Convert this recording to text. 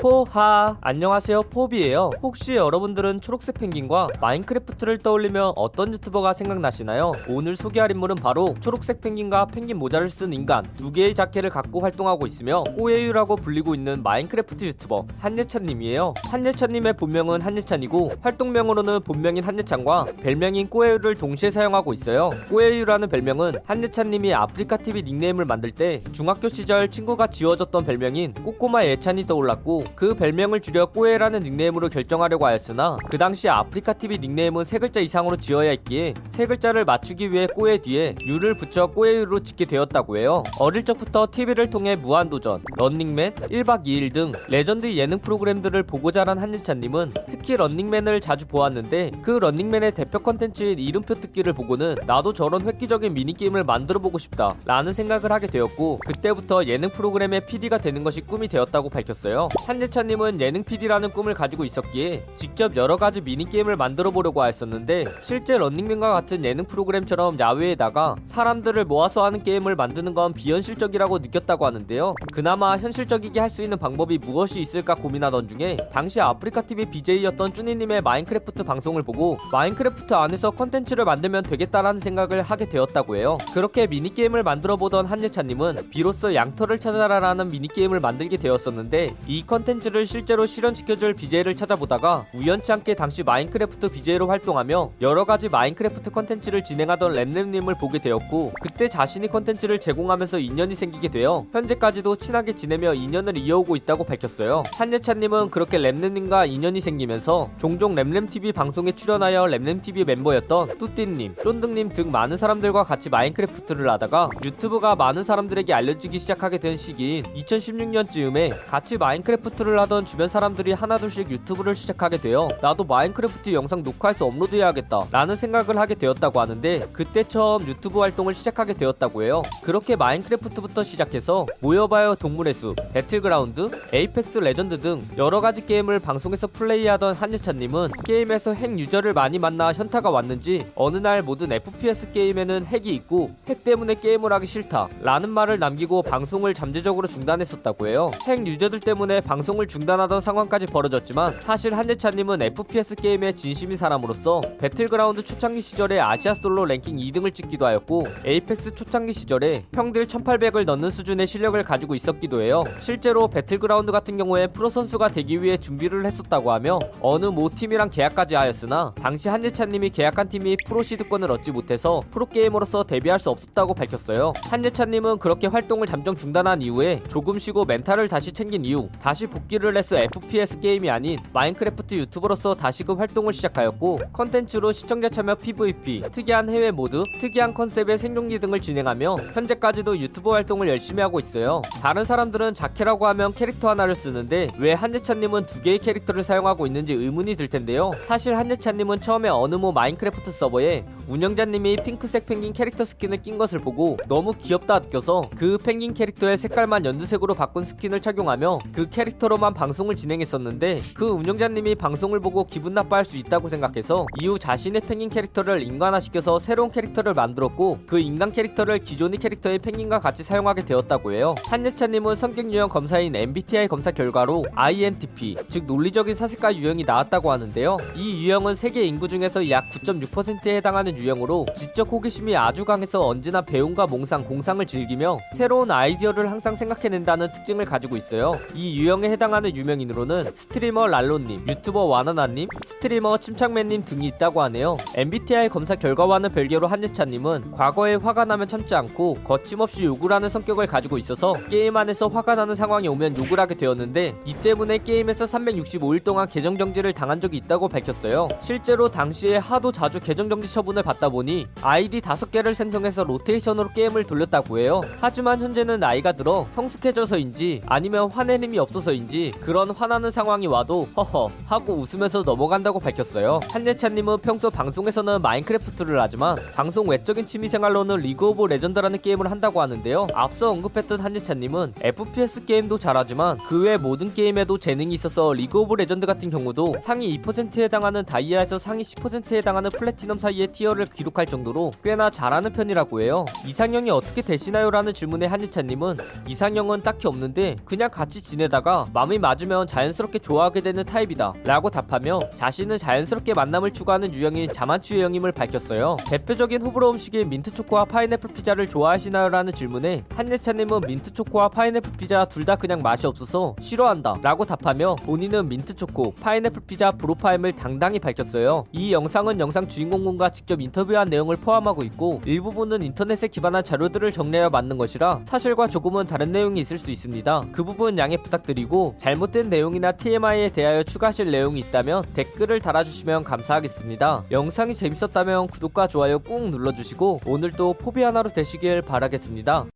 포하. 안녕하세요 포비예요. 혹시 여러분들은 초록색 펭귄과 마인크래프트를 떠올리면 어떤 유튜버가 생각나시나요? 오늘 소개할 인물은 바로 초록색 펭귄과 펭귄 모자를 쓴 인간. 두 개의 자켓을 갖고 활동하고 있으며 꼬예유라고 불리고 있는 마인크래프트 유튜버 한예찬님이에요. 한예찬님의 본명은 한예찬이고 활동명으로는 본명인 한예찬과 별명인 꼬예유를 동시에 사용하고 있어요. 꼬예유라는 별명은 한예찬님이 아프리카TV 닉네임을 만들 때 중학교 시절 친구가 지어줬던 별명인 꼬꼬마 예찬이 떠올랐고 그 별명을 줄여 꼬에라는 닉네임으로 결정하려고 하였으나 그 당시 아프리카TV 닉네임은 세 글자 이상으로 지어야 했기에 세 글자를 맞추기 위해 꼬에 뒤에 유를 붙여 꼬에유로 짓게 되었다고 해요. 어릴 적부터 TV를 통해 무한도전, 런닝맨, 1박 2일 등 레전드 예능 프로그램들을 보고 자란 한예찬님은 특히 런닝맨을 자주 보았는데 그 런닝맨의 대표 컨텐츠인 이름표 뜯기를 보고는 나도 저런 획기적인 미니게임을 만들어보고 싶다 라는 생각을 하게 되었고 그때부터 예능 프로그램의 PD가 되는 것이 꿈이 되었다고 밝혔어요. 한예찬님은 예능 PD라는 꿈을 가지고 있었기에 직접 여러 가지 미니게임을 만들어 보려고 하였었는데 실제 런닝맨과 같은 예능 프로그램처럼 야외에다가 사람들을 모아서 하는 게임을 만드는 건 비현실적이라고 느꼈다고 하는데요. 그나마 현실적이게 할 수 있는 방법이 무엇이 있을까 고민하던 중에 당시 아프리카TV BJ였던 쭈니님의 마인크래프트 방송을 보고 마인크래프트 안에서 컨텐츠를 만들면 되겠다라는 생각을 하게 되었다고 해요. 그렇게 미니게임을 만들어 보던 한예찬님은 비로소 양털을 찾아라라는 미니게임을 만들게 되었었는데 이 컨텐츠 를 실제로 실현시켜줄 BJ를 찾아보다가 우연치 않게 당시 마인크래프트 BJ로 활동하며 여러가지 마인크래프트 컨텐츠를 진행하던 램램님을 보게 되었고 그때 자신이 컨텐츠를 제공하면서 인연이 생기게 되어 현재까지도 친하게 지내며 인연을 이어오고 있다고 밝혔어요. 한예찬님은 그렇게 램램님과 인연이 생기면서 종종 램램TV 방송에 출연하여 램램TV 멤버였던 뚜띠님, 쫀득님 등 많은 사람들과 같이 마인크래프트를 하다가 유튜브가 많은 사람들에게 알려지기 시작하게 된 시기인 2016년쯤에 같이 마인크래프트 를 하던 주변 사람들이 하나둘씩 유튜브를 시작하게 되어 나도 마인크래프트 영상 녹화해서 업로드해야겠다 라는 생각을 하게 되었다고 하는데 그때 처음 유튜브 활동을 시작하게 되었다고 해요. 그렇게 마인크래프트부터 시작해서 모여봐요 동물의 숲, 배틀그라운드, 에이펙스 레전드 등 여러가지 게임을 방송에서 플레이하던 한예찬님은 게임에서 핵 유저를 많이 만나 현타가 왔는지 어느 날 모든 FPS 게임에는 핵이 있고 핵 때문에 게임을 하기 싫다 라는 말을 남기고 방송을 잠정적으로 중단했었다고 해요. 핵 유저들 때문에 방송 을 중단하던 상황까지 벌어졌지만 사실 한예찬님은 FPS 게임에 진심인 사람으로서 배틀그라운드 초창기 시절에 아시아 솔로 랭킹 2등을 찍기도 하였고 에이펙스 초창기 시절에 평딜 1800을 넣는 수준의 실력을 가지고 있었기도 해요. 실제로 배틀그라운드 같은 경우에 프로 선수가 되기 위해 준비를 했었다고 하며 어느 모 팀이랑 계약까지 하였으나 당시 한예찬님이 계약한 팀이 프로 시드권을 얻지 못해서 프로게이머로서 데뷔할 수 없었다고 밝혔어요. 한예찬님은 그렇게 활동을 잠정 중단한 이후에 조금 쉬고 멘탈을 다시 챙긴 이후 다시 복귀를 해서 FPS 게임이 아닌 마인크래프트 유튜버로서 다시금 활동을 시작하였고 컨텐츠로 시청자 참여 PVP, 특이한 해외 모드, 특이한 컨셉의 생존기 등을 진행하며 현재까지도 유튜버 활동을 열심히 하고 있어요. 다른 사람들은 자케라고 하면 캐릭터 하나를 쓰는데 왜 한예찬님은 두 개의 캐릭터를 사용하고 있는지 의문이 들 텐데요. 사실 한예찬님은 처음에 어느 모 마인크래프트 서버에 운영자님이 핑크색 펭귄 캐릭터 스킨을 낀 것을 보고 너무 귀엽다 느껴서 그 펭귄 캐릭터의 색깔만 연두색으로 바꾼 스킨을 착용하며 그 캐릭터로만 방송을 진행했었는데 그 운영자님이 방송을 보고 기분 나빠할 수 있다고 생각해서 이후 자신의 펭귄 캐릭터를 인간화시켜서 새로운 캐릭터를 만들었고 그 인간 캐릭터를 기존의 캐릭터의 펭귄과 같이 사용하게 되었다고 해요. 한예찬님은 성격 유형 검사인 MBTI 검사 결과로 INTP 즉 논리적인 사색가 유형이 나왔다고 하는데요. 이 유형은 세계 인구 중에서 약 9.6%에 해당하는 유형으로 지적 호기심이 아주 강해서 언제나 배움과 몽상, 공상을 즐기며 새로운 아이디어를 항상 생각해낸다는 특징을 가지고 있어요. 이 유형에 해당하는 유명인으로는 스트리머 랄로님, 유튜버 와나나님, 스트리머 침착맨님 등이 있다고 하네요. MBTI 검사 결과와는 별개로 한예찬님은 과거에 화가 나면 참지 않고 거침없이 욕을 하는 성격을 가지고 있어서 게임 안에서 화가 나는 상황이 오면 욕을 하게 되었는데 이 때문에 게임에서 365일 동안 계정 정지를 당한 적이 있다고 밝혔어요. 실제로 당시에 하도 자주 계정 정지 처분을 받다 보니 아이디 5개를 생성해서 로테이션으로 게임을 돌렸다고 해요. 하지만 현재는 나이가 들어 성숙해져서인지 아니면 화낼 힘이 없어서인지 그런 화나는 상황이 와도 허허 하고 웃으면서 넘어간다고 밝혔어요. 한예찬님은 평소 방송에서는 마인크래프트를 하지만 방송 외적인 취미생활로는 리그 오브 레전드라는 게임을 한다고 하는데요. 앞서 언급했던 한예찬님은 FPS 게임도 잘하지만 그 외 모든 게임에도 재능이 있어서 리그 오브 레전드 같은 경우도 상위 2%에 해당하는 다이아에서 상위 10%에 해당하는 플래티넘 사이의 tier를 거를 기록할 정도로 꽤나 잘하는 편이라고 해요. 이상형이 어떻게 되시나요? 라는 질문에 한예찬님은 이상형은 딱히 없는데 그냥 같이 지내다가 마음이 맞으면 자연스럽게 좋아하게 되는 타입이다 라고 답하며 자신은 자연스럽게 만남을 추구하는 유형인 자만추 유형임을 밝혔어요. 대표적인 호불호 음식인 민트초코와 파인애플 피자를 좋아하시나요? 라는 질문에 한예찬님은 민트초코와 파인애플 피자 둘 다 그냥 맛이 없어서 싫어한다 라고 답하며 본인은 민트초코, 파인애플 피자 불호파임을 당당히 밝혔어요. 이 영상은 영상 주인공분과 직접 인터뷰한 내용을 포함하고 있고 일부분은 인터넷에 기반한 자료들을 정리하여 만든 것이라 사실과 조금은 다른 내용이 있을 수 있습니다. 그 부분 양해 부탁드리고 잘못된 내용이나 TMI에 대하여 추가하실 내용이 있다면 댓글을 달아주시면 감사하겠습니다. 영상이 재밌었다면 구독과 좋아요 꾹 눌러주시고 오늘도 포비 하나로 되시길 바라겠습니다.